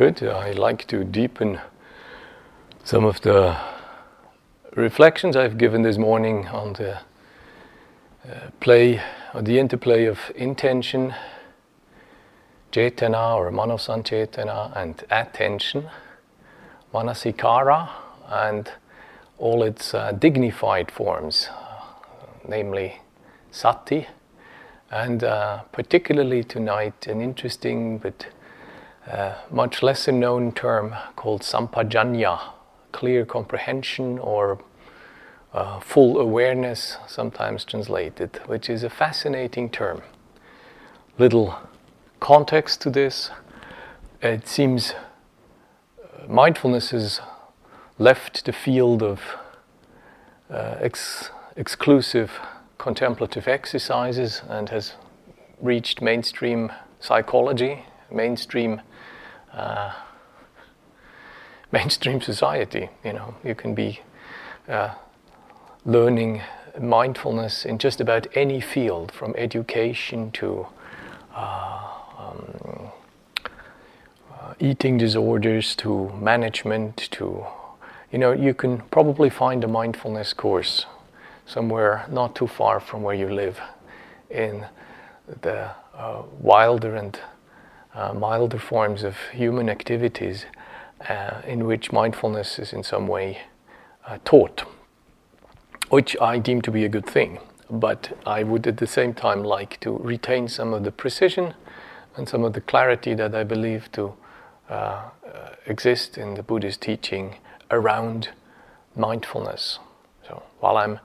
Good. I like to deepen some of the reflections I've given this morning on the uh, play or the interplay of intention, cetana or manosancetana, and attention, manasikara, and all its uh, dignified forms, namely sati, and uh, particularly tonight an interesting but uh, much lesser known term called sampajañña, clear comprehension or uh, full awareness, sometimes translated, which is a fascinating term. Little context to this it seems uh, mindfulness has left the field of uh, ex- exclusive contemplative exercises and has reached mainstream psychology, mainstream uh, mainstream society. You know, you can be uh, learning mindfulness in just about any field, from education to uh, um, uh, eating disorders to management to, you know, you can probably find a mindfulness course somewhere not too far from where you live in the uh, wilder and uh, milder forms of human activities uh, in which mindfulness is in some way uh, taught, which I deem to be a good thing. But I would at the same time like to retain some of the precision and some of the clarity that I believe to uh, uh, exist in the Buddhist teaching around mindfulness. So while I'm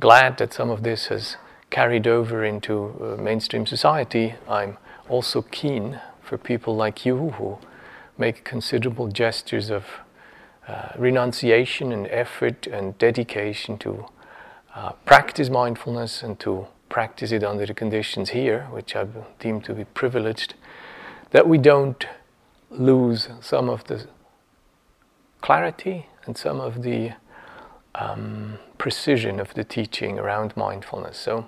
glad that some of this has carried over into mainstream society, I'm also keen for people like you who make considerable gestures of uh, renunciation and effort and dedication to uh, practice mindfulness and to practice it under the conditions here, which I deem to be privileged, that we don't lose some of the clarity and some of the um, precision of the teaching around mindfulness. So,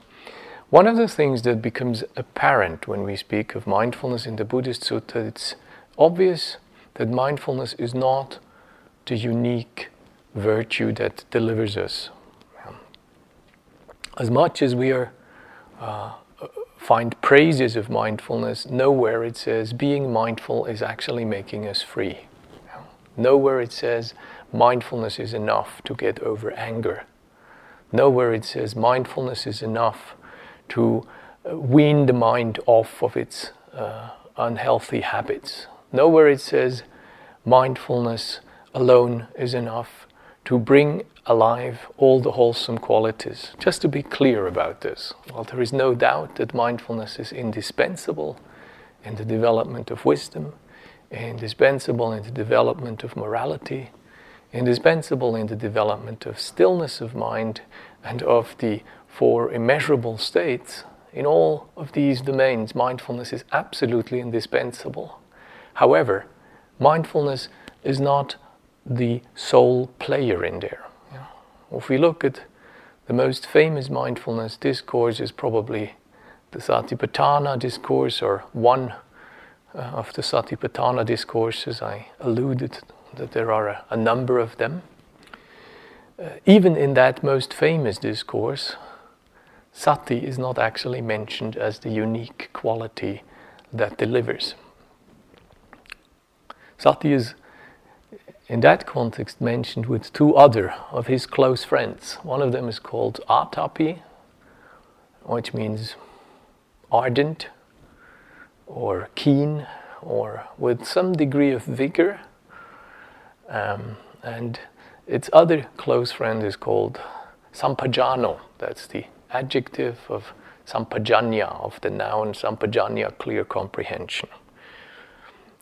one of the things that becomes apparent when we speak of mindfulness in the Buddhist Sutta, it's obvious that mindfulness is not the unique virtue that delivers us. As much as we are uh, find praises of mindfulness, nowhere it says being mindful is actually making us free. Nowhere it says mindfulness is enough to get over anger. Nowhere it says mindfulness is enough to uh, wean the mind off of its uh, unhealthy habits. Nowhere it says mindfulness alone is enough to bring alive all the wholesome qualities. Just to be clear about this, while there is no doubt that mindfulness is indispensable in the development of wisdom, indispensable in the development of morality, indispensable in the development of stillness of mind and of the four immeasurable states, in all of these domains, mindfulness is absolutely indispensable. However, mindfulness is not the sole player in there. If we look at the most famous mindfulness discourse is probably the Satipatthana discourse or one uh, of the Satipatthana discourses. I alluded that there are a, a number of them. Uh, even in that most famous discourse, sati is not actually mentioned as the unique quality that delivers. Sati is, in that context, mentioned with two other of his close friends. One of them is called Atapi, which means ardent or keen or with some degree of vigor. Um, and its other close friend is called Sampajano, that's the adjective of sampajañña, of the noun sampajañña, clear comprehension.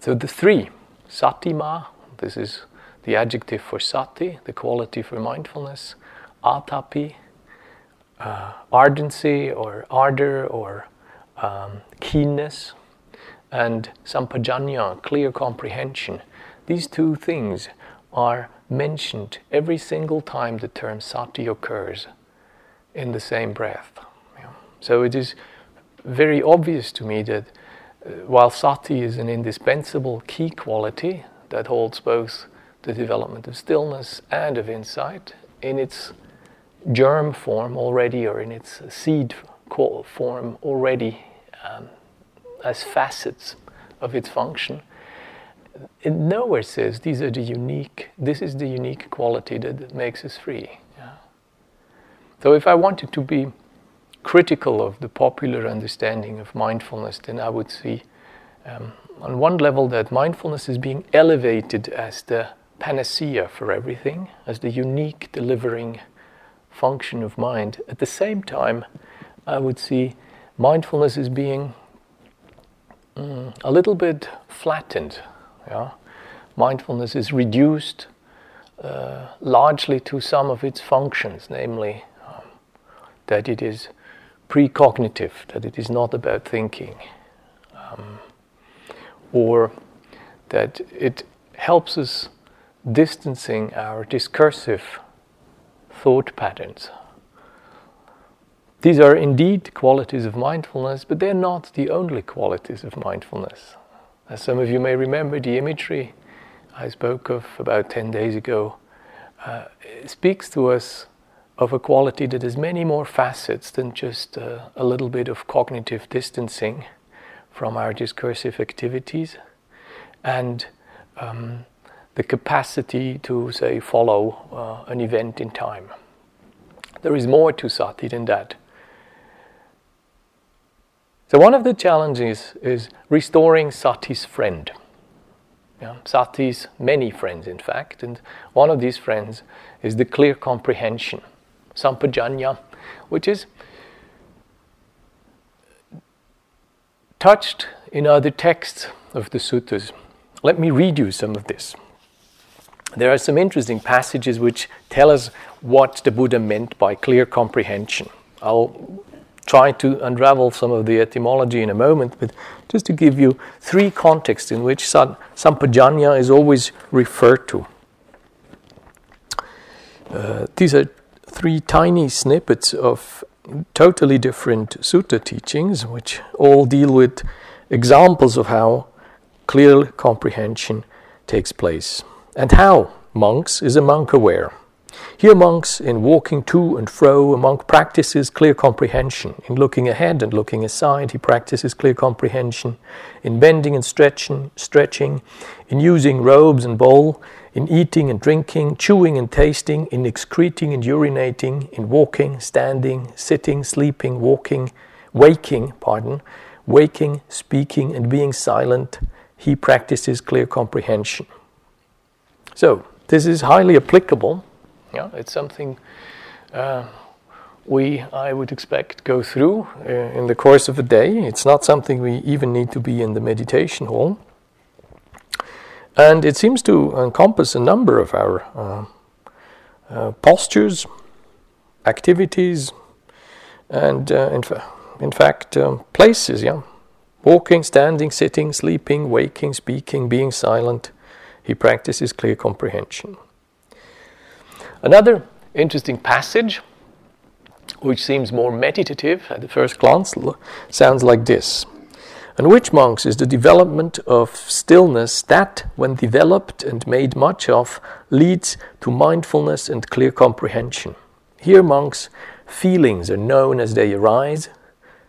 So the three, satima, this is the adjective for sati, the quality for mindfulness, atapi, uh, ardency or ardor or um, keenness, and sampajañña, clear comprehension. These two things are mentioned every single time the term sati occurs in the same breath. So it is very obvious to me that while sati is an indispensable key quality that holds both the development of stillness and of insight in its germ form already or in its seed form already um, as facets of its function it nowhere says these are the unique this is the unique quality that makes us free? So if i wanted to be critical of the popular understanding of mindfulness then i would see um, on one level that mindfulness is being elevated as the panacea for everything as the unique delivering function of mind at the same time i would see mindfulness as being mm, a little bit flattened yeah? Mindfulness is reduced uh, largely to some of its functions, namely that it is precognitive, that it is not about thinking, um, or that it helps us distancing our discursive thought patterns. These are indeed qualities of mindfulness, but they're not the only qualities of mindfulness. As some of you may remember, the imagery I spoke of about 10 days ago uh, speaks to us of a quality that has many more facets than just uh, a little bit of cognitive distancing from our discursive activities and um, the capacity to, say, follow uh, an event in time. There is more to sati than that. So, one of the challenges is restoring Sati's friend. Yeah, Sati's many friends, in fact, and one of these friends is the clear comprehension, sampajañña, which is touched in other texts of the suttas. Let me read you some of this. There are some interesting passages which tell us what the Buddha meant by clear comprehension. I'll try to unravel some of the etymology in a moment, but just to give you three contexts in which sampajañña is always referred to. Uh, these are three tiny snippets of totally different sutta teachings, which all deal with examples of how clear comprehension takes place. And how, monks, is a monk aware? Here, monks, in walking to and fro, a monk practices clear comprehension. In looking ahead and looking aside, he practices clear comprehension. In bending and stretching, stretching, in using robes and bowl, in eating and drinking, chewing and tasting, in excreting and urinating, in walking, standing, sitting, sleeping, walking, waking, pardon, waking, speaking, and being silent, he practices clear comprehension. So, this is highly applicable yeah, it's something uh, we, I would expect, go through uh, in the course of a day. It's not something we even need to be in the meditation hall. And it seems to encompass a number of our uh, uh postures, activities, and uh, in, fa- in, fact, um, places. Yeah, walking, standing, sitting, sleeping, waking, speaking, being silent. He practices clear comprehension. Another interesting passage, which seems more meditative at the first glance, sounds like this. And which monks is the development of stillness that, when developed and made much of, leads to mindfulness and clear comprehension. Here, monks, feelings are known as they arise,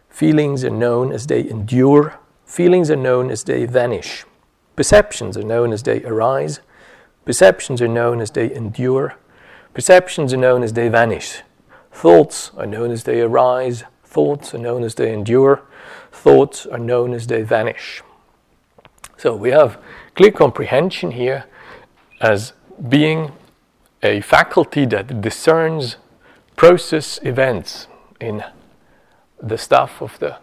feelings are known as they endure, feelings are known as they vanish, perceptions are known as they arise, perceptions are known as they endure, Perceptions are known as they vanish. Thoughts are known as they arise. Thoughts are known as they endure. Thoughts are known as they vanish. So we have clear comprehension here as being a faculty that discerns process events in the stuff of the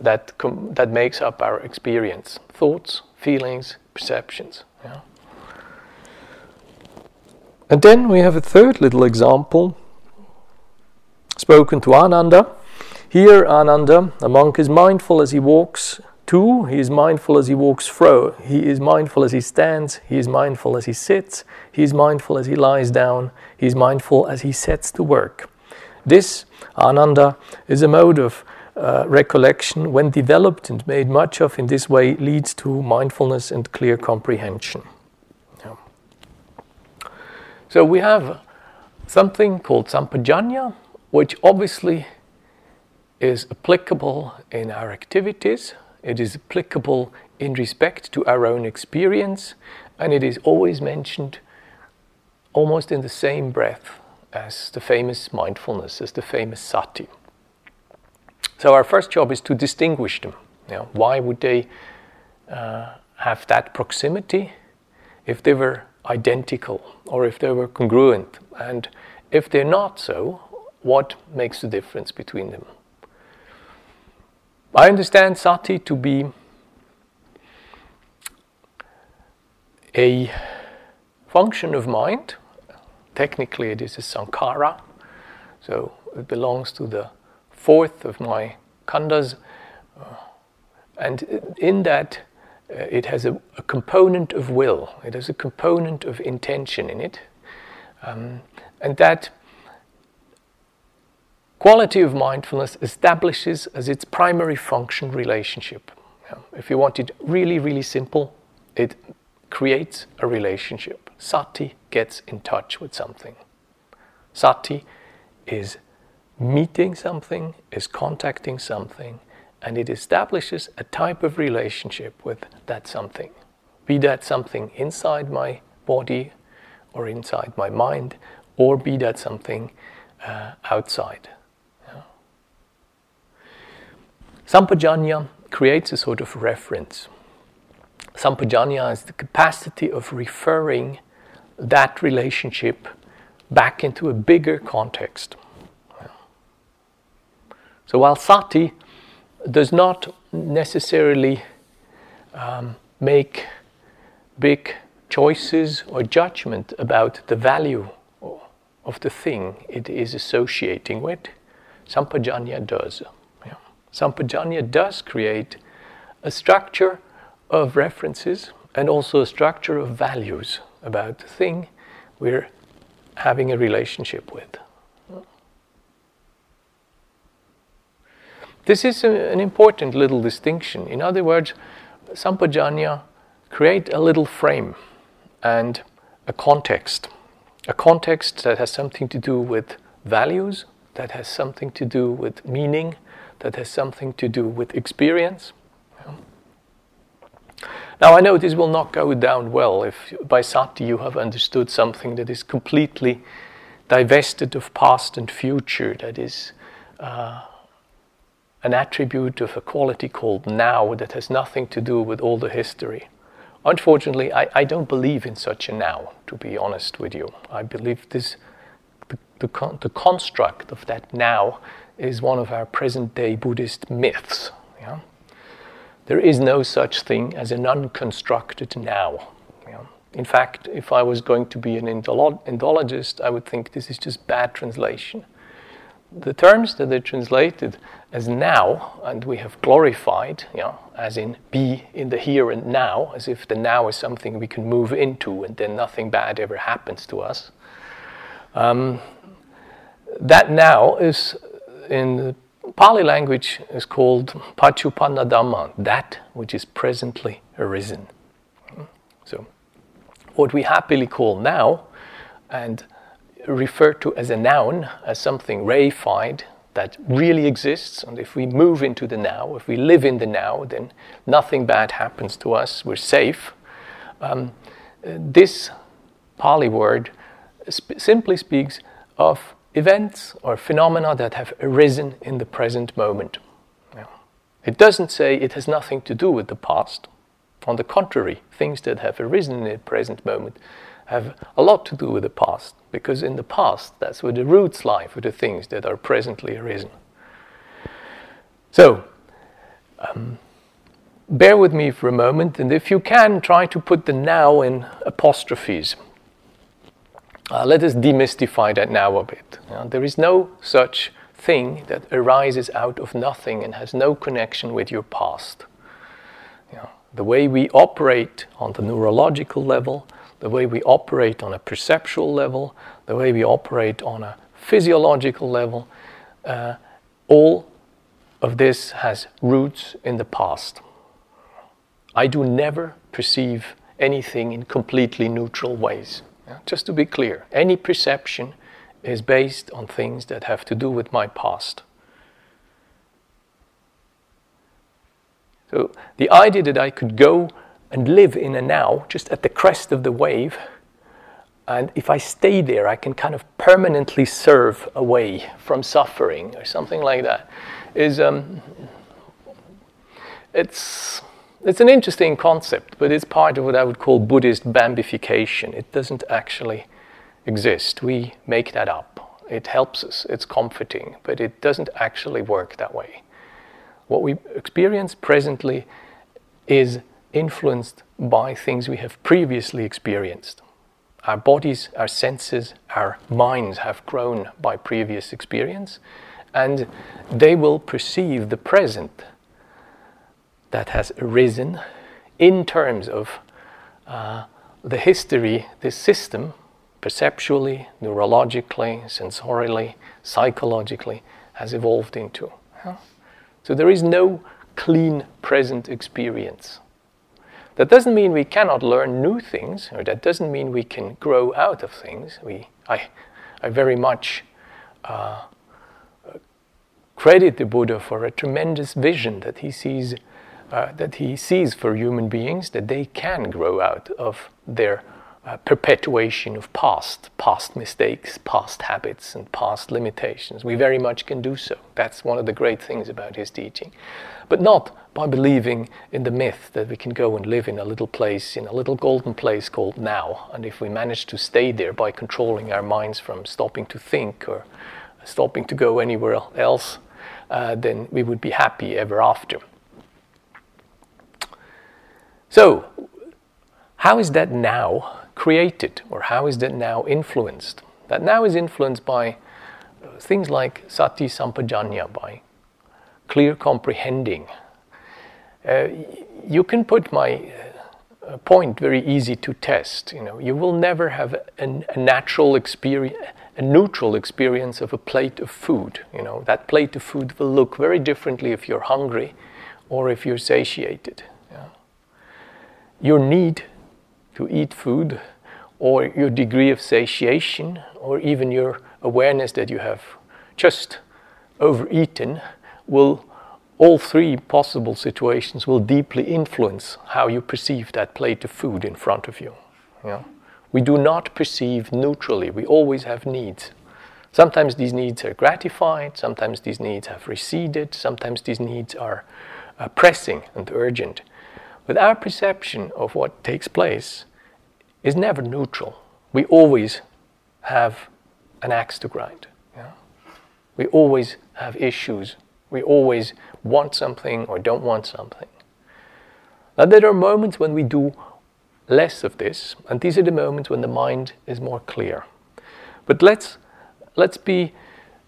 that com- that makes up our experience thoughts feelings perceptions yeah? And then we have a third little example spoken to Ananda. Here, Ananda, a monk, is mindful as he walks to, he is mindful as he walks fro, he is mindful as he stands, he is mindful as he sits, he is mindful as he lies down, he is mindful as he sets to work. This, Ananda, is a mode of uh, recollection, when developed and made much of in this way, leads to mindfulness and clear comprehension. Yeah. So we have something called sampajañña, which obviously is applicable in our activities, it is applicable in respect to our own experience, and it is always mentioned almost in the same breath as the famous mindfulness, as the famous sati. So our first job is to distinguish them. Know, why would they uh, have that proximity if they were identical or if they were congruent? And if they're not so, what makes the difference between them? I understand sati to be a function of mind. Technically, it is a sankhara, so it belongs to the fourth of my khandhas. Uh, and in that, uh, it has a, a, component of will, it has a component of intention in it. Um, and that quality of mindfulness establishes as its primary function relationship. if you want it really, really simple, it creates a relationship. Sati gets in touch with something. Sati is meeting something, is contacting something, and it establishes a type of relationship with that something. Be that something inside my body or inside my mind, or be that something uh, outside. Yeah. Sampajañña creates a sort of reference. Sampajañña is the capacity of referring that relationship back into a bigger context. So while sati does not necessarily um, make big choices or judgment about the value of the thing it is associating with, Sampajañña does. Sampajañña does create a structure of references and also a structure of values about the thing we're having a relationship with. This is a, an important little distinction. In other words, Sampajañña create a little frame and a context. A context that has something to do with values, that has something to do with meaning, that has something to do with experience. Now, I know this will not go down well if by sati you have understood something that is completely divested of past and future, that is uh, an attribute of a quality called now that has nothing to do with all the history. Unfortunately, I, I don't believe in such a now, to be honest with you. I believe this, the, the, con- the construct of that now is one of our present day Buddhist myths. Yeah? There is no such thing as an unconstructed now. Yeah? In fact, if I was going to be an Indologist, I would think this is just bad translation the terms that are translated as now, and we have glorified, know, as in be in the here and now, as if the now is something we can move into and then nothing bad ever happens to us. Um, that now is in the Pali language is called Paccuppanna Dhamma, that which is presently arisen. So, what we happily call now, and refer to as a noun, as something reified that really exists. And if we move into the now, if we live in the now, then nothing bad happens to us, we're safe. Um, this Pali word sp- simply speaks of events or phenomena that have arisen in the present moment. It doesn't say it has nothing to do with the past. On the contrary, things that have arisen in the present moment have a lot to do with the past, because in the past, that's where the roots lie for the things that are presently arisen. So, um, bear with me for a moment, and if you can, try to put the now in apostrophes. Uh, let us demystify that now a bit. There is no such thing that arises out of nothing and has no connection with your past. You know, the way we operate on the neurological level the way we operate on a perceptual level, the way we operate on a physiological level, uh, all of this has roots in the past. I do never perceive anything in completely neutral ways. Just to be clear, any perception is based on things that have to do with my past. So the idea that I could go and live in a now, just at the crest of the wave, and if I stay there, I can kind of permanently serve away from suffering or something like that. Is um, it's it's an interesting concept, but it's part of what I would call Buddhist Bambification. It doesn't actually exist. We make that up. It helps us. It's comforting, but it doesn't actually work that way. What we experience presently is influenced by things we have previously experienced. Our bodies, our senses, our minds have grown by previous experience, and they will perceive the present that has arisen in terms of uh, the history this system, perceptually, neurologically, sensorially, psychologically, has evolved into. Yeah? So there is no clean present experience. That doesn't mean we cannot learn new things, or that doesn't mean we can grow out of things. We, I, I very much uh, credit the Buddha for a tremendous vision that he sees, uh, that he sees for human beings that they can grow out of their uh, perpetuation of past, past mistakes, past habits, and past limitations. We very much can do so. That's one of the great things about his teaching. But not by believing in the myth that we can go and live in a little place, in a little golden place called now. And if we manage to stay there by controlling our minds from stopping to think or stopping to go anywhere else, uh, then we would be happy ever after. So, how is that now created, or how is that now influenced? That now is influenced by uh, things like sati sampajañña, by clear comprehending. Uh, you can put my uh, point very easy to test. You know, you will never have a, a natural experience, a neutral experience of a plate of food. You know, that plate of food will look very differently if you're hungry or if you're satiated. Your need to eat food or your degree of satiation or even your awareness that you have just overeaten will all three possible situations will deeply influence how you perceive that plate of food in front of you. Yeah. We do not perceive neutrally, we always have needs. Sometimes these needs are gratified, sometimes these needs have receded, sometimes these needs are uh, pressing and urgent. But our perception of what takes place is never neutral. We always have an axe to grind. Yeah? We always have issues. We always want something or don't want something. Now, there are moments when we do less of this, and these are the moments when the mind is more clear. But let's, let's be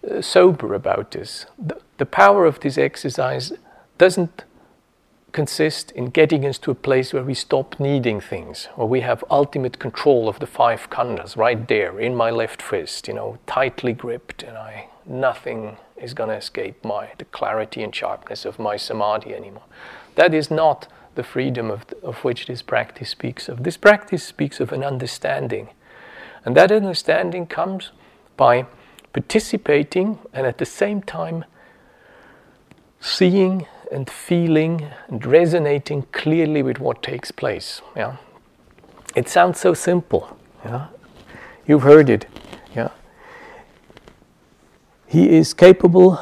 uh, sober about this. The, the power of this exercise doesn't consist in getting us to a place where we stop needing things, where we have ultimate control of the five khandhas right there in my left fist, you know, tightly gripped, and I nothing is going to escape my the clarity and sharpness of my samadhi anymore. That is not the freedom of, of which this practice speaks of. This practice speaks of an understanding. And that understanding comes by participating and at the same time seeing and feeling and resonating clearly with what takes place. Yeah? It sounds so simple. Yeah? You've heard it. Yeah? He is capable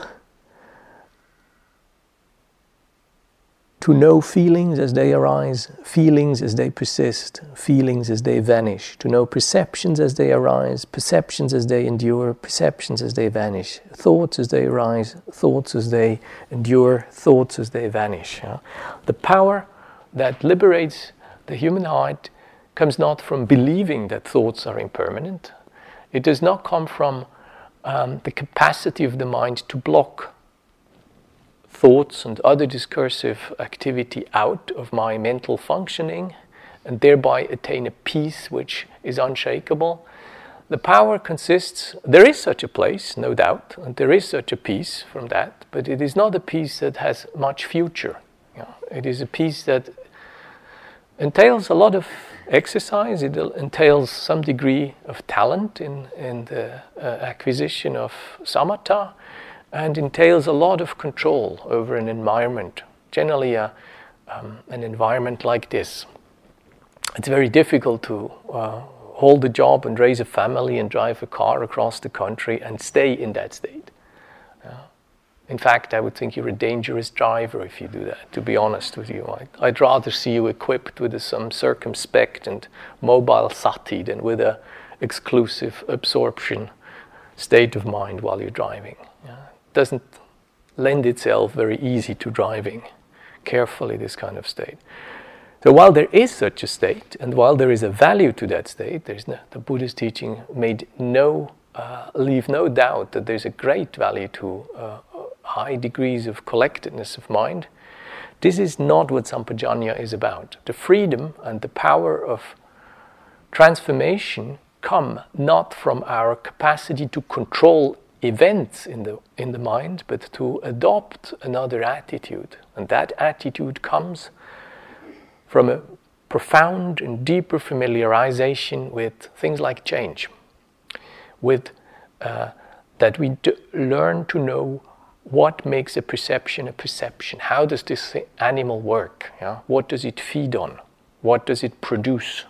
to know feelings as they arise, feelings as they persist, feelings as they vanish, to know perceptions as they arise, perceptions as they endure, perceptions as they vanish, thoughts as they arise, thoughts as they endure, thoughts as they vanish. Yeah? The power that liberates the human heart comes not from believing that thoughts are impermanent, it does not come from um, the capacity of the mind to block thoughts and other discursive activity out of my mental functioning and thereby attain a peace which is unshakable. The power consists, there is such a place, no doubt, and there is such a peace from that, but it is not a peace that has much future. You know, it is a peace that entails a lot of exercise, it entails some degree of talent in, in the uh, acquisition of samatha, and entails a lot of control over an environment, generally a, um, an environment like this. It's very difficult to uh, hold a job and raise a family and drive a car across the country and stay in that state. In fact, I would think you're a dangerous driver if you do that, to be honest with you. I'd, I'd rather see you equipped with some circumspect and mobile sati than with a exclusive absorption state of mind while you're driving. Doesn't lend itself very easy to driving carefully, this kind of state. So while there is such a state, and while there is a value to that state, there's no, the Buddhist teaching made no uh, leave no doubt that there's a great value to uh, high degrees of collectedness of mind. This is not what Sampajañña is about. The freedom and the power of transformation come not from our capacity to control events in the, in the mind, but to adopt another attitude. And that attitude comes from a profound and deeper familiarization with things like change, with uh, that we d- learn to know what makes a perception a perception? How does this animal work? Yeah? What does it feed on? What does it produce?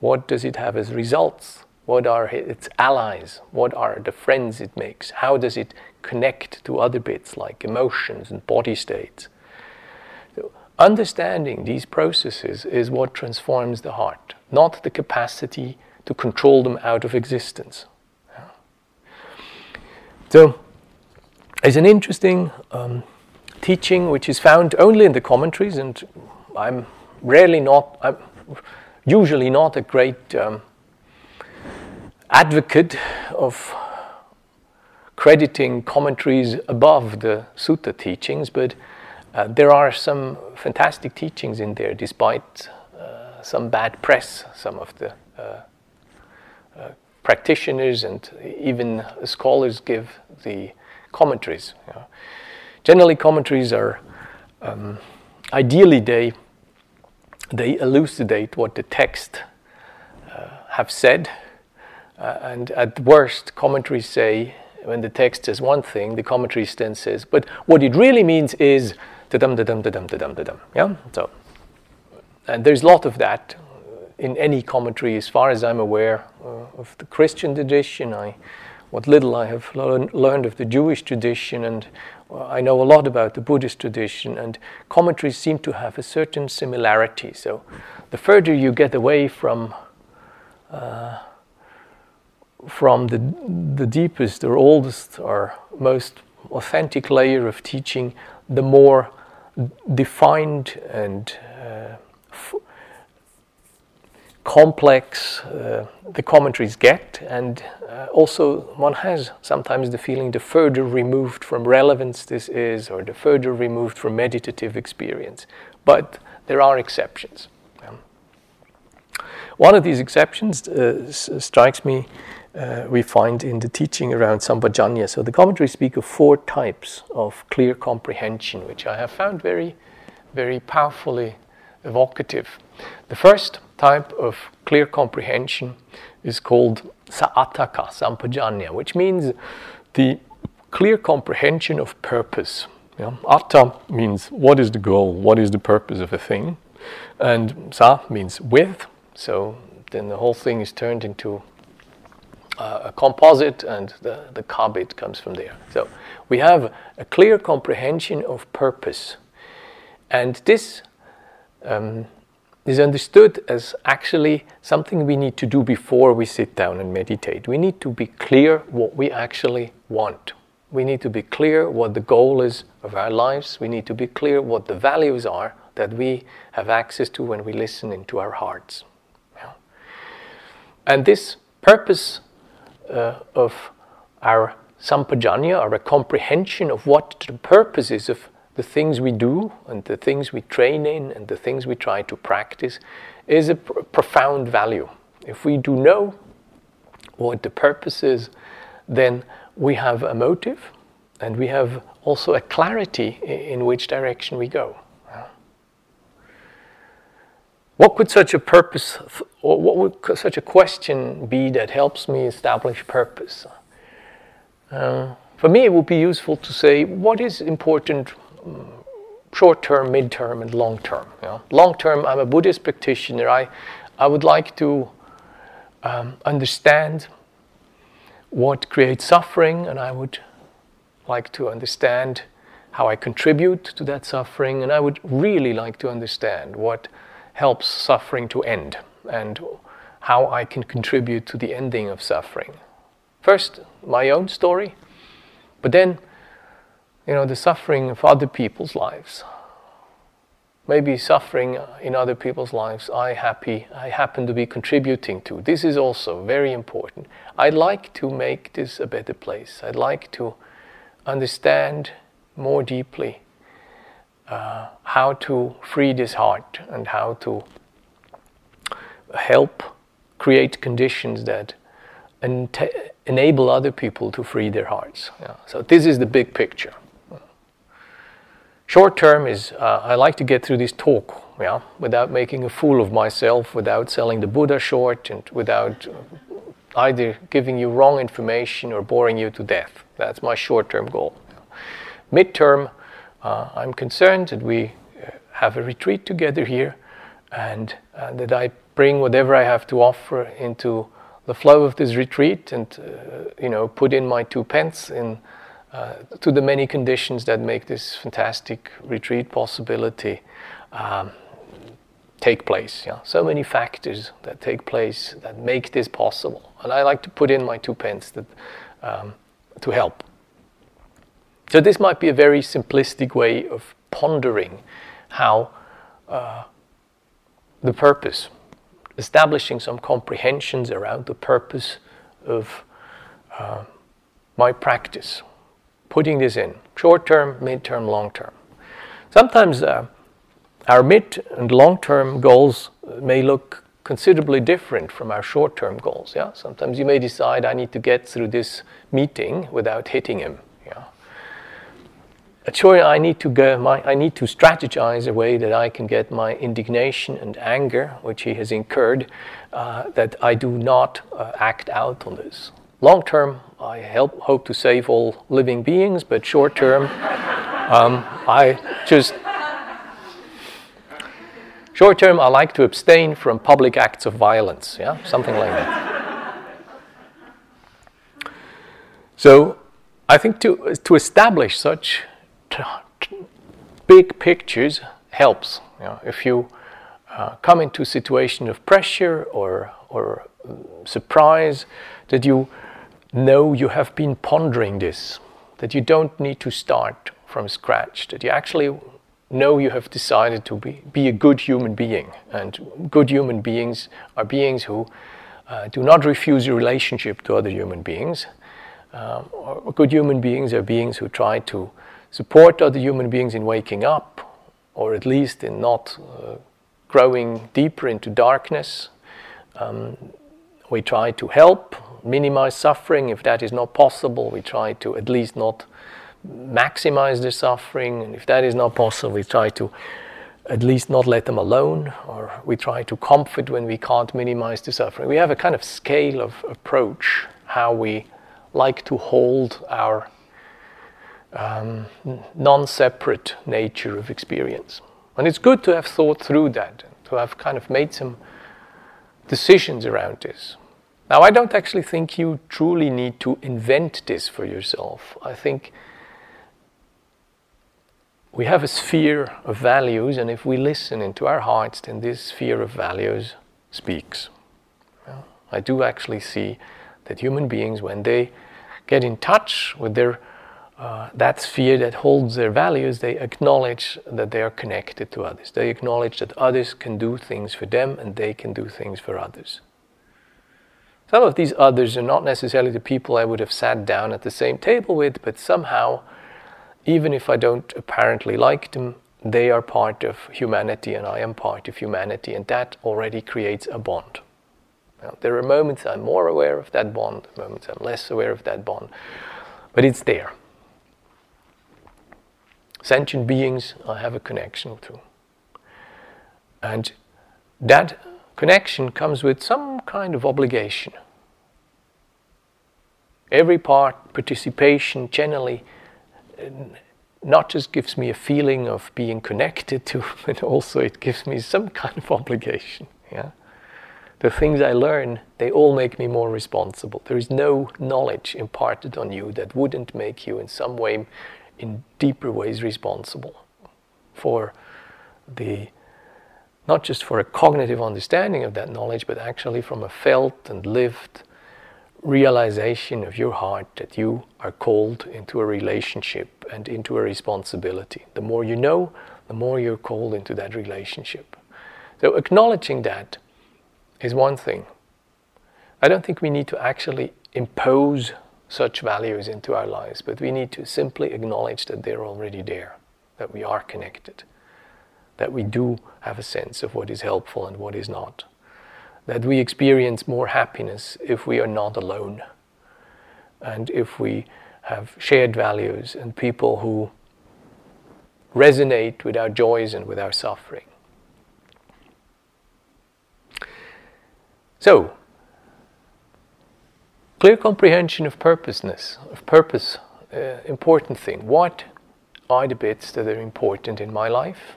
What does it have as results? What are its allies? What are the friends it makes? How does it connect to other bits like emotions and body states? So understanding these processes is what transforms the heart, not the capacity to control them out of existence. So, it's an interesting um, teaching which is found only in the commentaries, and I'm rarely not, I'm usually not a great um, advocate of crediting commentaries above the sutta teachings, but uh, there are some fantastic teachings in there, despite uh, some bad press. Some of the uh, uh practitioners and even scholars give the commentaries. You know. Generally, commentaries are um, ideally they they elucidate what the text uh, have said, uh, and at worst, commentaries say when the text says one thing, the commentary then says, but what it really means is da dum da dum da dum da dum da dum. Yeah. So, and there's a lot of that in any commentary, as far as I'm aware uh, of the Christian tradition. I what little I have learn, learned of the Jewish tradition, and I know a lot about the Buddhist tradition, and commentaries seem to have a certain similarity. So, the further you get away from uh, from the the deepest or oldest or most authentic layer of teaching, the more defined and uh, f- complex uh, the commentaries get, and uh, also one has sometimes the feeling the further removed from relevance this is, or the further removed from meditative experience. But there are exceptions. One of these exceptions uh, s- strikes me. Uh, we find in the teaching around Sampajañña. So the commentaries speak of four types of clear comprehension, which I have found very, very powerfully evocative. The first type of clear comprehension is called sa'ataka, sampajañña, which means the clear comprehension of purpose. Yeah? Atta means what is the goal, what is the purpose of a thing, and sa means with, so then the whole thing is turned into uh, a composite, and the, the kabit comes from there. So we have a clear comprehension of purpose, and this um, is understood as actually something we need to do before we sit down and meditate. We need to be clear what we actually want. We need to be clear what the goal is of our lives. We need to be clear what the values are that we have access to when we listen into our hearts. Yeah. And this purpose Uh, of our sampajañña, a comprehension of what the purpose is of the things we do and the things we train in and the things we try to practice is a pr- profound value. If we do know what the purpose is, then we have a motive and we have also a clarity in which direction we go. What could such a purpose, or what would such a question be that helps me establish purpose? Uh, for me, it would be useful to say what is important um, short term, mid term, and long term. Long term, I'm a Buddhist practitioner. I, I would like to um, understand what creates suffering, and I would like to understand how I contribute to that suffering, and I would really like to understand what helps suffering to end and how I can contribute to the ending of suffering. First, my own story, but then, you know, the suffering of other people's lives. Maybe suffering in other people's lives I happy I happen to be contributing to. This is also very important. I'd like to make this a better place. I'd like to understand more deeply uh, how to free this heart and how to help create conditions that enable other people to free their hearts. Yeah. So this is the big picture. Short term is uh, I like to get through this talk, yeah, without making a fool of myself, without selling the Buddha short, and without either giving you wrong information or boring you to death. That's my short term goal. Midterm, uh, I'm concerned that we uh, have a retreat together here and uh, that I bring whatever I have to offer into the flow of this retreat and uh, you know put in my two pence in uh, to the many conditions that make this fantastic retreat possibility um, take place. Yeah? So many factors that take place that make this possible, and I like to put in my two pence that, um, to help. So, this might be a very simplistic way of pondering how uh, the purpose, establishing some comprehensions around the purpose of uh, my practice, putting this in short term, mid term, long term. Sometimes uh, our mid and long term goals may look considerably different from our short term goals. Yeah? Sometimes you may decide I need to get through this meeting without hitting him sure I need to go my, I need to strategize a way that I can get my indignation and anger, which he has incurred, uh, that I do not uh, act out on this. Long term, I help, hope to save all living beings, but short term, um, I just short term I like to abstain from public acts of violence. Yeah, something like that. So I think to to establish such big pictures helps. You know, if you uh, come into a situation of pressure or, or surprise, that you know you have been pondering this, that you don't need to start from scratch, that you actually know you have decided to be, be a good human being. And good human beings are beings who uh, do not refuse a relationship to other human beings. Um, good human beings are beings who try to support other human beings in waking up, or at least in not uh, growing deeper into darkness. Um, we try to help minimize suffering. If that is not possible, we try to at least not maximize the suffering. And if that is not possible, we try to at least not let them alone, or we try to comfort when we can't minimize the suffering. We have a kind of scale of approach how we like to hold our um, non separate nature of experience. And it's good to have thought through that, to have kind of made some decisions around this. Now, I don't actually think you truly need to invent this for yourself. I think we have a sphere of values, and if we listen into our hearts, then this sphere of values speaks. I do actually see that human beings, when they get in touch with their uh, that sphere that holds their values, they acknowledge that they are connected to others. They acknowledge that others can do things for them and they can do things for others. Some of these others are not necessarily the people I would have sat down at the same table with, but somehow, even if I don't apparently like them, they are part of humanity and I am part of humanity, and that already creates a bond. Now, there are moments I'm more aware of that bond, moments I'm less aware of that bond, but it's there. Sentient beings I have a connection to. And that connection comes with some kind of obligation. Every part, participation, generally, not just gives me a feeling of being connected to, but also it gives me some kind of obligation. Yeah? The things I learn, they all make me more responsible. There is no knowledge imparted on you that wouldn't make you in some way, in deeper ways, responsible for the not just for a cognitive understanding of that knowledge, but actually from a felt and lived realization of your heart that you are called into a relationship and into a responsibility. The more you know, the more you're called into that relationship. So, acknowledging that is one thing. I don't think we need to actually impose such values into our lives, but we need to simply acknowledge that they're already there, that we are connected, that we do have a sense of what is helpful and what is not that we experience more happiness if we are not alone and if we have shared values and people who resonate with our joys and with our suffering. So, clear comprehension of purposeness, of purpose, uh, important thing. What are the bits that are important in my life?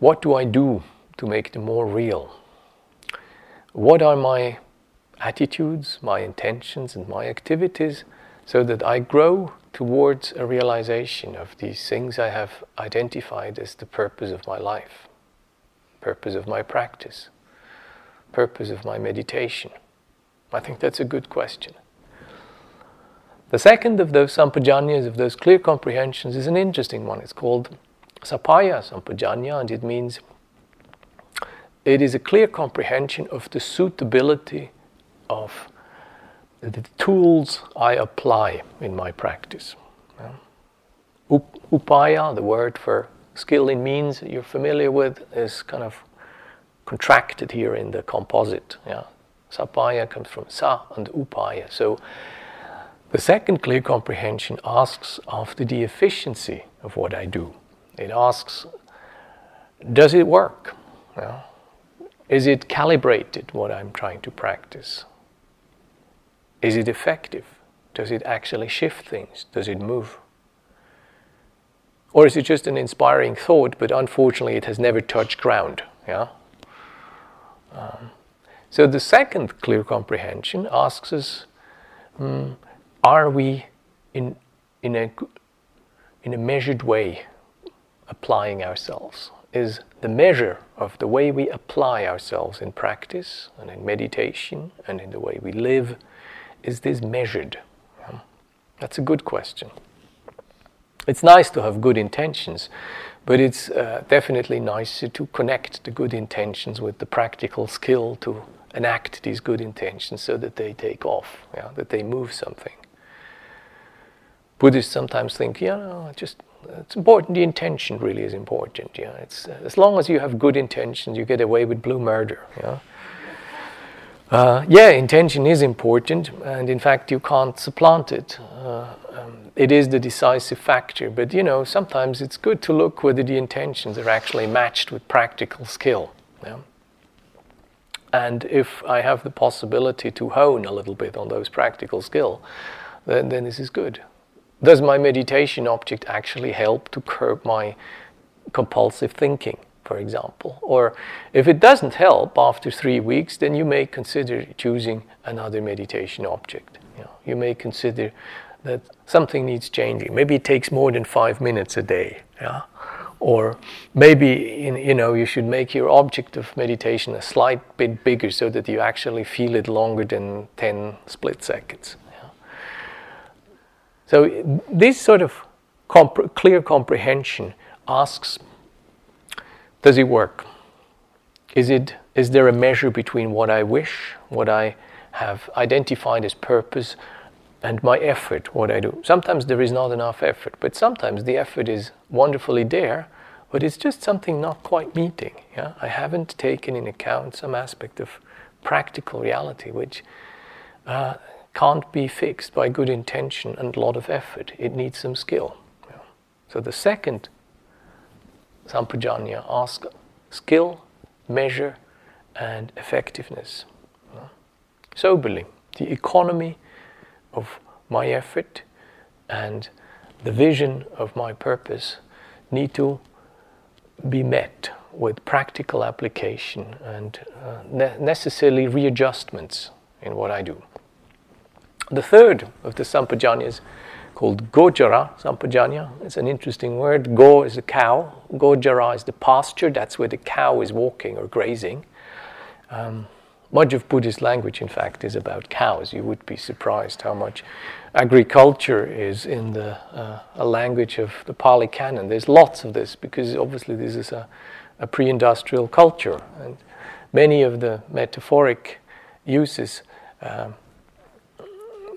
What do I do to make them more real? what are my attitudes, my intentions, and my activities so that I grow towards a realization of these things I have identified as the purpose of my life, purpose of my practice, purpose of my meditation. I think that's a good question. The second of those sampajaññas, of those clear comprehensions, is an interesting one. It's called Sappaya Sampajañña, and it means it is a clear comprehension of the suitability of the tools I apply in my practice. upaya, the word for skill in means you're familiar with, is kind of contracted here in the composite. Yeah? Sappaya comes from sa and upaya. So the second clear comprehension asks after the efficiency of what I do. It asks, does it work? Yeah? Is it calibrated, what I'm trying to practice? Is it effective? Does it actually shift things? Does it move? Or is it just an inspiring thought, but unfortunately it has never touched ground? Yeah? Um, so the second clear comprehension asks us um, are we in, in, a, in a measured way applying ourselves? is the measure of the way we apply ourselves in practice and in meditation and in the way we live. Is this measured? That's a good question. It's nice to have good intentions, but it's uh, definitely nicer to connect the good intentions with the practical skill to enact these good intentions so that they take off, yeah, that they move something. Buddhists sometimes think, yeah, just it's important. The intention really is important. Yeah, it's uh, as long as you have good intentions, you get away with blue murder. Yeah. Uh, yeah, intention is important, and in fact, you can't supplant it. Uh, um, it is the decisive factor, but you know, sometimes it's good to look whether the intentions are actually matched with practical skill. Yeah? And if I have the possibility to hone a little bit on those practical skill, then, then this is good does my meditation object actually help to curb my compulsive thinking, for example? Or if it doesn't help after three weeks, then you may consider choosing another meditation object. You, know, you may consider that something needs changing. Maybe it takes more than five minutes a day. Yeah? Or maybe in, you know you should make your object of meditation a slight bit bigger so that you actually feel it longer than 10 split seconds. So this sort of comp- clear comprehension asks, does it work? Is, it, is there a measure between what I wish, what I have identified as purpose, and my effort, what I do? Sometimes there is not enough effort, but sometimes the effort is wonderfully there, but it's just something not quite meeting. Yeah? I haven't taken in account some aspect of practical reality, which uh, can't be fixed by good intention and a lot of effort. It needs some skill. So the second Sampajañña asks skill, measure, and effectiveness. Soberly, the economy of my effort and the vision of my purpose need to be met with practical application and uh, ne- necessarily readjustments in what I do. The third of the sampajaññas, called Gochara Sampajañña, it's an interesting word. Go is a cow, Gochara is the pasture, that's where the cow is walking or grazing. Um, much of Buddhist language, in fact, is about cows. You would be surprised how much agriculture is in the uh, a language of the Pali Canon. There's lots of this because obviously this is a, a pre-industrial culture, and many of the metaphoric uses um,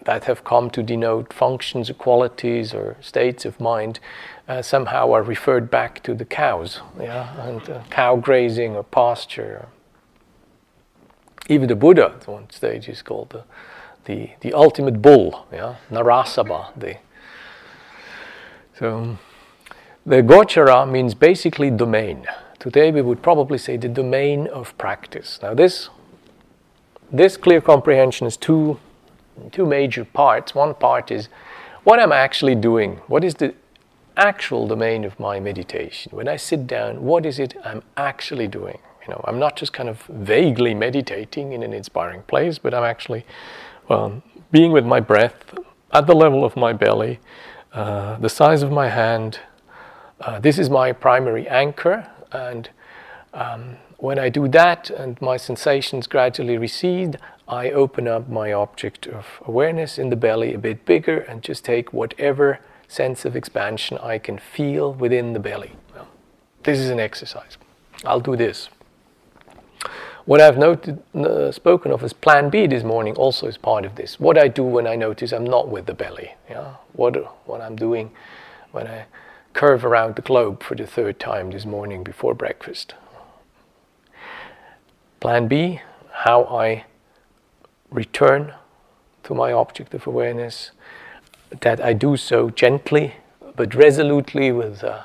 that have come to denote functions or qualities or states of mind uh, somehow are referred back to the cows, yeah, and uh, cow grazing or pasture even the Buddha at one stage is called the, the, the ultimate bull, yeah? Narasaba. The, so the Gochara means basically domain. Today we would probably say the domain of practice. Now this this clear comprehension is two two major parts. One part is what I'm actually doing. What is the actual domain of my meditation? When I sit down, what is it I'm actually doing? You know, I'm not just kind of vaguely meditating in an inspiring place, but I'm actually well, being with my breath at the level of my belly, uh, the size of my hand. Uh, this is my primary anchor, and um, when I do that and my sensations gradually recede, I open up my object of awareness in the belly a bit bigger and just take whatever sense of expansion I can feel within the belly. Well, this is an exercise. I'll do this. What I've noted, uh, spoken of as Plan B this morning also is part of this. What I do when I notice I'm not with the belly. Yeah? What, what I'm doing when I curve around the globe for the third time this morning before breakfast. Plan B, how I return to my object of awareness, that I do so gently but resolutely with uh,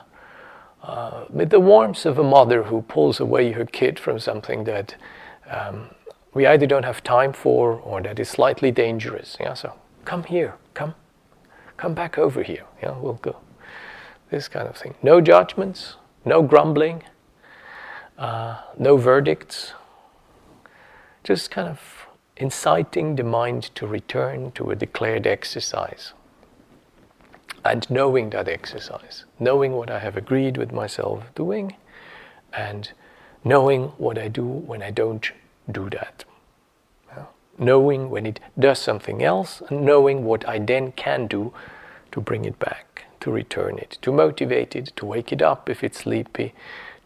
uh, with the warmth of a mother who pulls away her kid from something that um, we either don't have time for or that is slightly dangerous. Yeah, so come here, come, come back over here. Yeah, we'll go. This kind of thing. No judgments, no grumbling, uh, no verdicts. Just kind of inciting the mind to return to a declared exercise and knowing that exercise, knowing what I have agreed with myself doing, and knowing what I do when I don't do that. knowing when it does something else, and knowing what I then can do to bring it back, to return it, to motivate it, to wake it up if it's sleepy,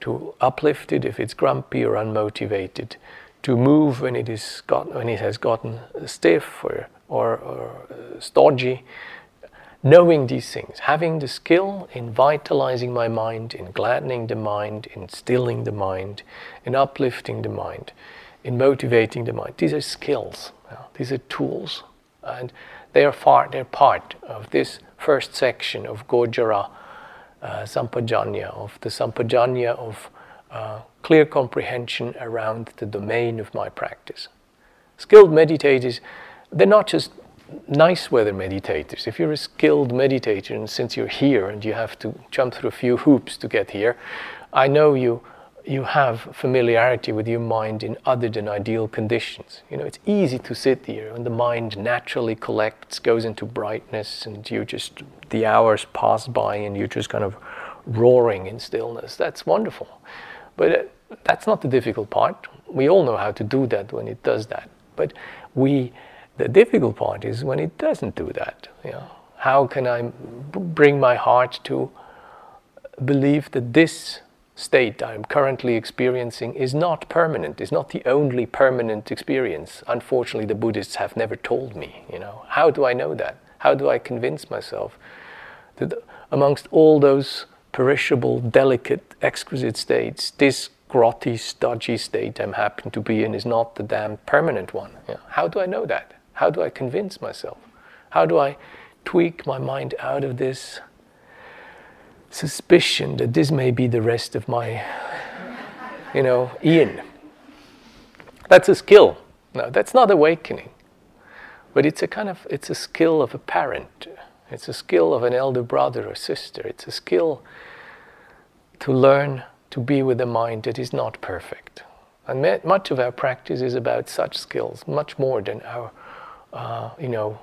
to uplift it if it's grumpy or unmotivated, to move when it, is got, when it has gotten stiff or, or, or uh, stodgy, knowing these things, having the skill in vitalizing my mind, in gladdening the mind, in stilling the mind, in uplifting the mind, in motivating the mind. These are skills, know, these are tools, and they are, far, they're part of this first section of Gochara uh, Sampajañña, of the Sampajañña of uh, clear comprehension around the domain of my practice. Skilled meditators, they're not just nice weather meditators. If you're a skilled meditator and since you're here and you have to jump through a few hoops to get here, I know you you have familiarity with your mind in other than ideal conditions. You know, it's easy to sit here and the mind naturally collects, goes into brightness, and you just the hours pass by and you're just kind of roaring in stillness. That's wonderful. But uh, that's not the difficult part. We all know how to do that when it does that. But we the difficult part is when it doesn't do that. You know? How can I bring my heart to believe that this state I'm currently experiencing is not permanent, is not the only permanent experience? Unfortunately, the Buddhists have never told me. You know, how do I know that? How do I convince myself that amongst all those perishable, delicate, exquisite states, this grotty, stodgy state I'm happen to be in is not the damn permanent one? You know, how do I know that? How do I convince myself? How do I tweak my mind out of this suspicion that this may be the rest of my, you know, Ian. That's a skill. No, that's not awakening. But it's a kind of it's a skill of a parent. It's a skill of an elder brother or sister. It's a skill to learn to be with a mind that is not perfect. And much of our practice is about such skills, much more than our, uh, you know,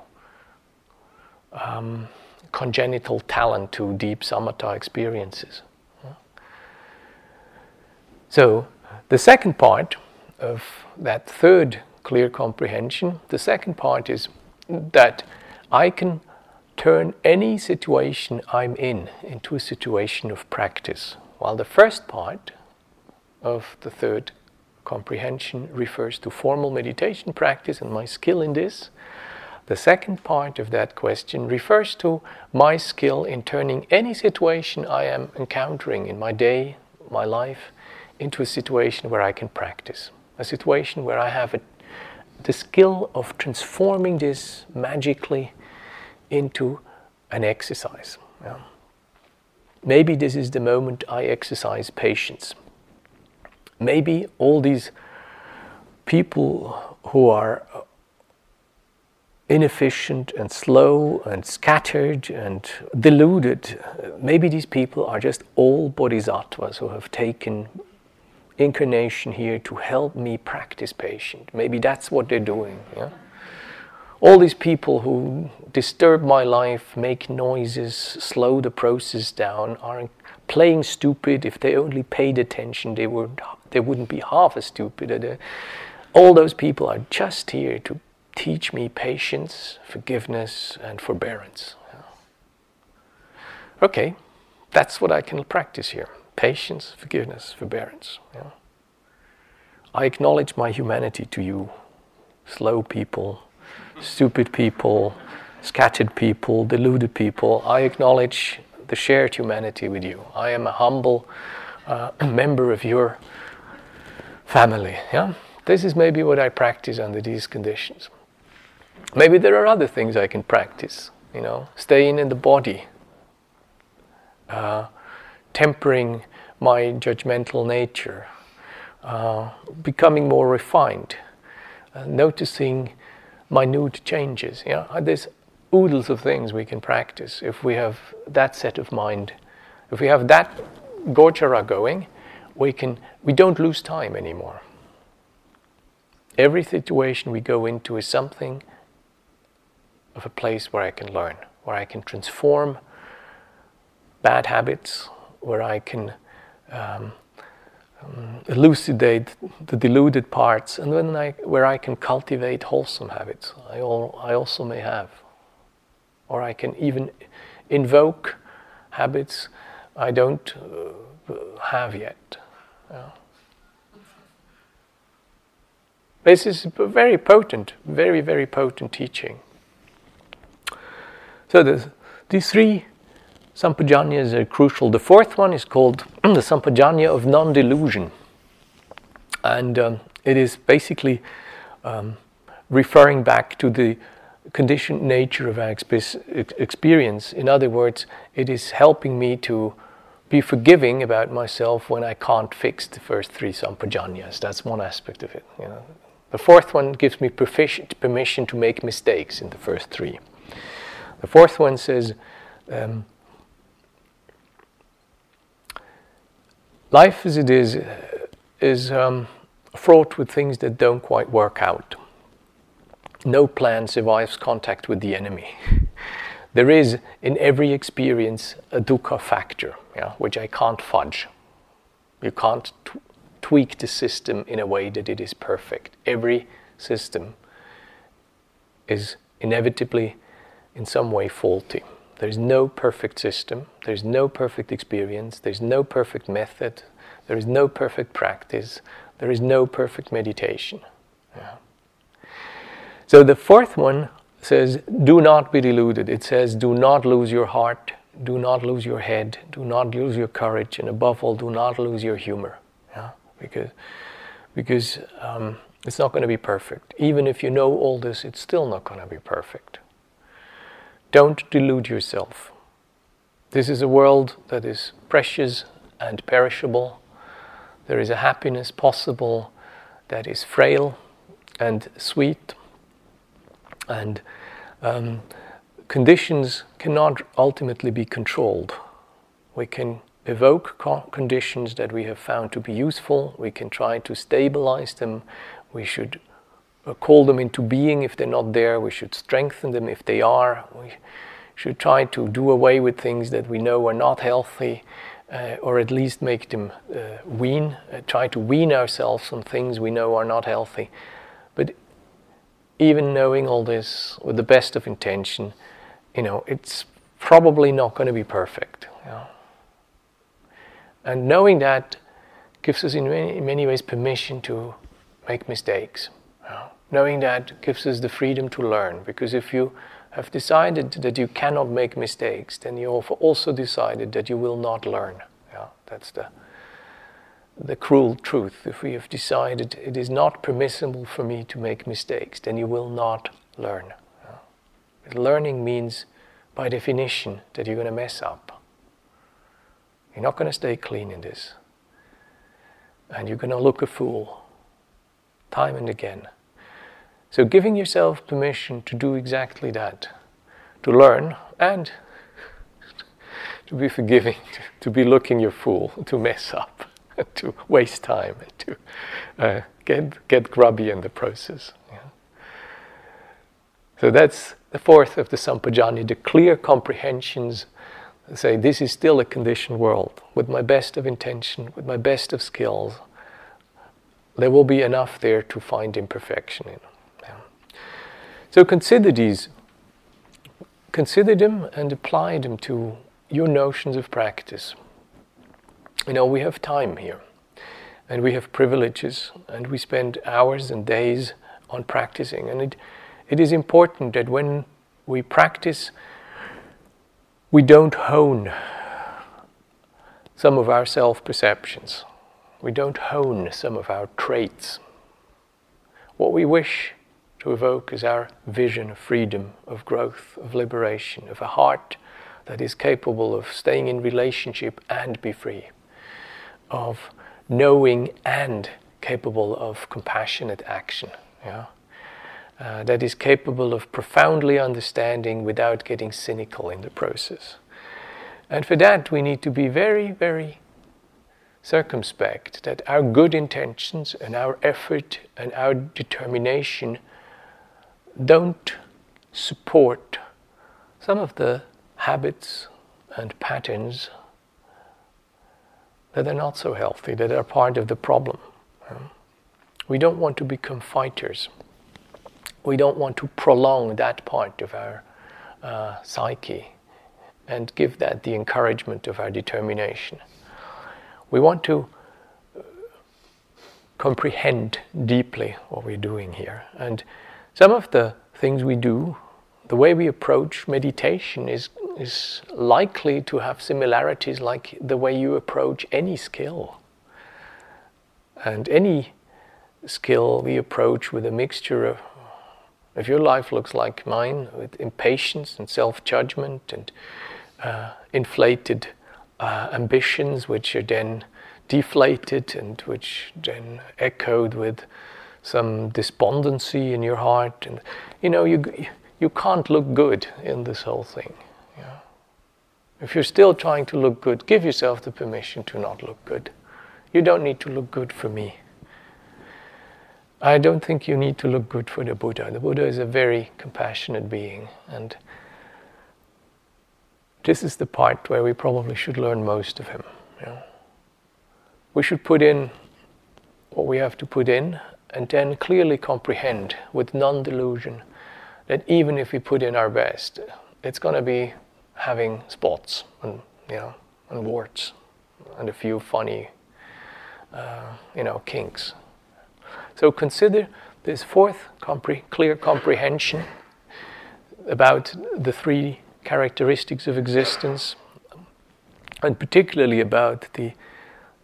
um, congenital talent to deep samatha experiences. So, the second part of that third clear comprehension, the second part is that I can turn any situation I'm in into a situation of practice, while the first part of the third comprehension refers to formal meditation practice and my skill in this. The second part of that question refers to my skill in turning any situation I am encountering in my day, my life, into a situation where I can practice, a situation where I have a, the skill of transforming this magically into an exercise. Yeah. Maybe this is the moment I exercise patience. Maybe all these people who are inefficient and slow and scattered and deluded, maybe these people are just all bodhisattvas who have taken incarnation here to help me practice patience. Maybe that's what they're doing. Yeah? All these people who disturb my life, make noises, slow the process down, are playing stupid. If they only paid attention, they, would, they wouldn't be half as stupid. All those people are just here to teach me patience, forgiveness, and forbearance. Okay, that's what I can practice here patience, forgiveness, forbearance. Yeah. I acknowledge my humanity to you, slow people, stupid people, scattered people, deluded people. I acknowledge the shared humanity with you. I am a humble uh, member of your family. Yeah? This is maybe what I practice under these conditions. Maybe there are other things I can practice, you know, staying in the body, uh, tempering my judgmental nature, uh, becoming more refined, uh, noticing minute changes. Know, there's oodles of things we can practice if we have that set of mind. If we have that gochara going, we can we don't lose time anymore. Every situation we go into is something of a place where I can learn, where I can transform bad habits, where I can um, um, elucidate the deluded parts, and when I, where I can cultivate wholesome habits. I, all, I also may have. Or I can even invoke habits I don't uh, have yet. Yeah. This is very potent, very, very potent teaching. So these three sampajaññas are crucial. The fourth one is called the sampajañña of non-delusion, and um, it is basically um, referring back to the conditioned nature of our experience. In other words, it is helping me to be forgiving about myself when I can't fix the first three sampajaññas. That's one aspect of it. You know. The fourth one gives me permission to make mistakes in the first three. The fourth one says, um, life as it is is um, fraught with things that don't quite work out. No plan survives contact with the enemy. there is in every experience a dukkha factor, yeah, which I can't fudge. You can't t- tweak the system in a way that it is perfect. Every system is inevitably in some way faulty. There's no perfect system, there's no perfect experience, there's no perfect method, there is no perfect practice, there is no perfect meditation. Yeah. So the fourth one says, do not be deluded. It says, do not lose your heart, do not lose your head, do not lose your courage, and above all, do not lose your humor. Yeah? Because, because um, it's not going to be perfect. Even if you know all this, it's still not going to be perfect. Don't delude yourself. This is a world that is precious and perishable. There is a happiness possible that is frail and sweet. And um, conditions cannot ultimately be controlled. We can evoke co- conditions that we have found to be useful, we can try to stabilize them, we should uh, call them into being if they're not there, we should strengthen them if they are. We should try to do away with things that we know are not healthy, uh, or at least make them uh, wean, uh, try to wean ourselves from things we know are not healthy. Even knowing all this with the best of intention, you know, it's probably not going to be perfect. You know? And knowing that gives us, in many, in many ways, permission to make mistakes. You know? Knowing that gives us the freedom to learn, because if you have decided that you cannot make mistakes, then you have also decided that you will not learn. Yeah, that's the the cruel truth. If we have decided it is not permissible for me to make mistakes, then you will not learn. Yeah. Learning means, by definition, that you're going to mess up. You're not going to stay clean in this. And you're going to look a fool time and again. So, giving yourself permission to do exactly that, to learn and to be forgiving, to be looking your fool, to mess up, to waste time, and to uh, get, get grubby in the process. Yeah. So, that's the fourth of the Sampajañña, the clear comprehensions. Say, this is still a conditioned world with my best of intention, with my best of skills. There will be enough there to find imperfection in. So consider these, consider them and apply them to your notions of practice. You know, we have time here, and we have privileges, and we spend hours and days on practicing. And it, it is important that when we practice, we don't hone some of our self perceptions. We don't hone some of our traits. What we wish to evoke is our vision of freedom, of growth, of liberation, of a heart that is capable of staying in relationship and be free, of knowing and capable of compassionate action. Yeah? Uh, that is capable of profoundly understanding without getting cynical in the process. And for that, we need to be very, very circumspect that our good intentions and our effort and our determination don't support some of the habits and patterns that are not so healthy, that are part of the problem. We don't want to become fighters. We don't want to prolong that part of our uh, psyche and give that the encouragement of our determination. We want to uh, comprehend deeply what we're doing here and some of the things we do, the way we approach meditation is, is likely to have similarities like the way you approach any skill. And any skill we approach with a mixture of, if your life looks like mine, with impatience and self judgment and uh, inflated uh, ambitions, which are then deflated and which then echoed with some despondency in your heart, and you know you you can't look good in this whole thing. If you're still trying to look good, give yourself the permission to not look good. You don't need to look good for me. I don't think you need to look good for the Buddha. The Buddha is a very compassionate being, and this is the part where we probably should learn most of him. We should put in what we have to put in, and then clearly comprehend with non delusion that even if we put in our best, it's going to be having spots and you know and warts and a few funny uh, you know kinks. So consider this fourth compre- clear comprehension about the three characteristics of existence, and particularly about the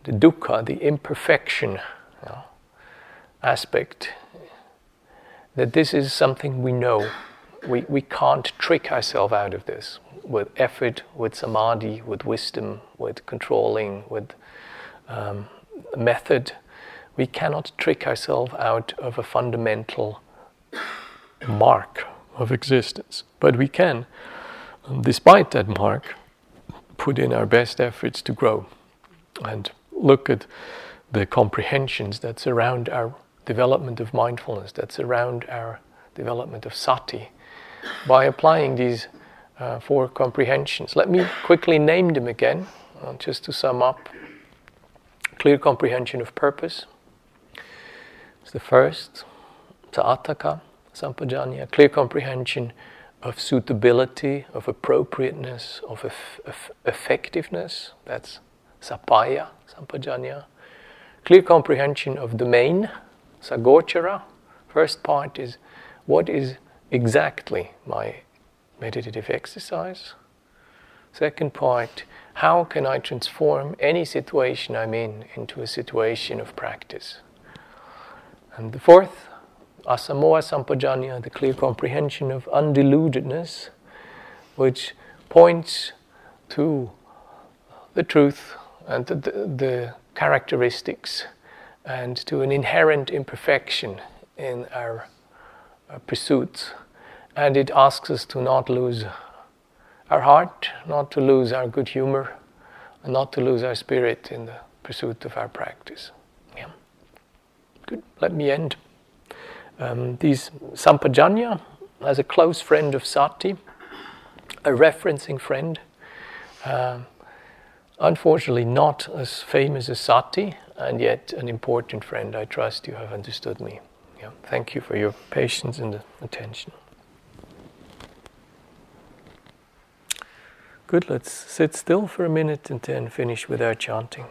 the dukkha, the imperfection you know, aspect that this is something we know We, we can't trick ourselves out of this with effort, with samadhi, with wisdom, with controlling, with um, method. We cannot trick ourselves out of a fundamental mark of existence. But we can, despite that mark, put in our best efforts to grow and look at the comprehensions that surround our development of mindfulness, that's around our development of sati, by applying these uh, four comprehensions. Let me quickly name them again, uh, just to sum up. Clear comprehension of purpose is the first, Sa'ataka, Sampajañña, clear comprehension of suitability, of appropriateness, of, of effectiveness, that's Sappaya, Sampajañña. Clear comprehension of domain, Sagochara. First part is what is exactly my meditative exercise? Second part, how can I transform any situation I'm in into a situation of practice? And the fourth, asamoha sampajañña, the clear comprehension of undeludedness, which points to the truth and the, the, the characteristics and to an inherent imperfection in our, our pursuits. And it asks us to not lose our heart, not to lose our good humor, and not to lose our spirit in the pursuit of our practice. Yeah. Good. Let me end. Um, these Sampajañña, as a close friend of Sati, a referencing friend, uh, unfortunately not as famous as Sati, and yet an important friend. I trust you have understood me. Yeah. Thank you for your patience and attention. Good, let's sit still for a minute and then finish with our chanting.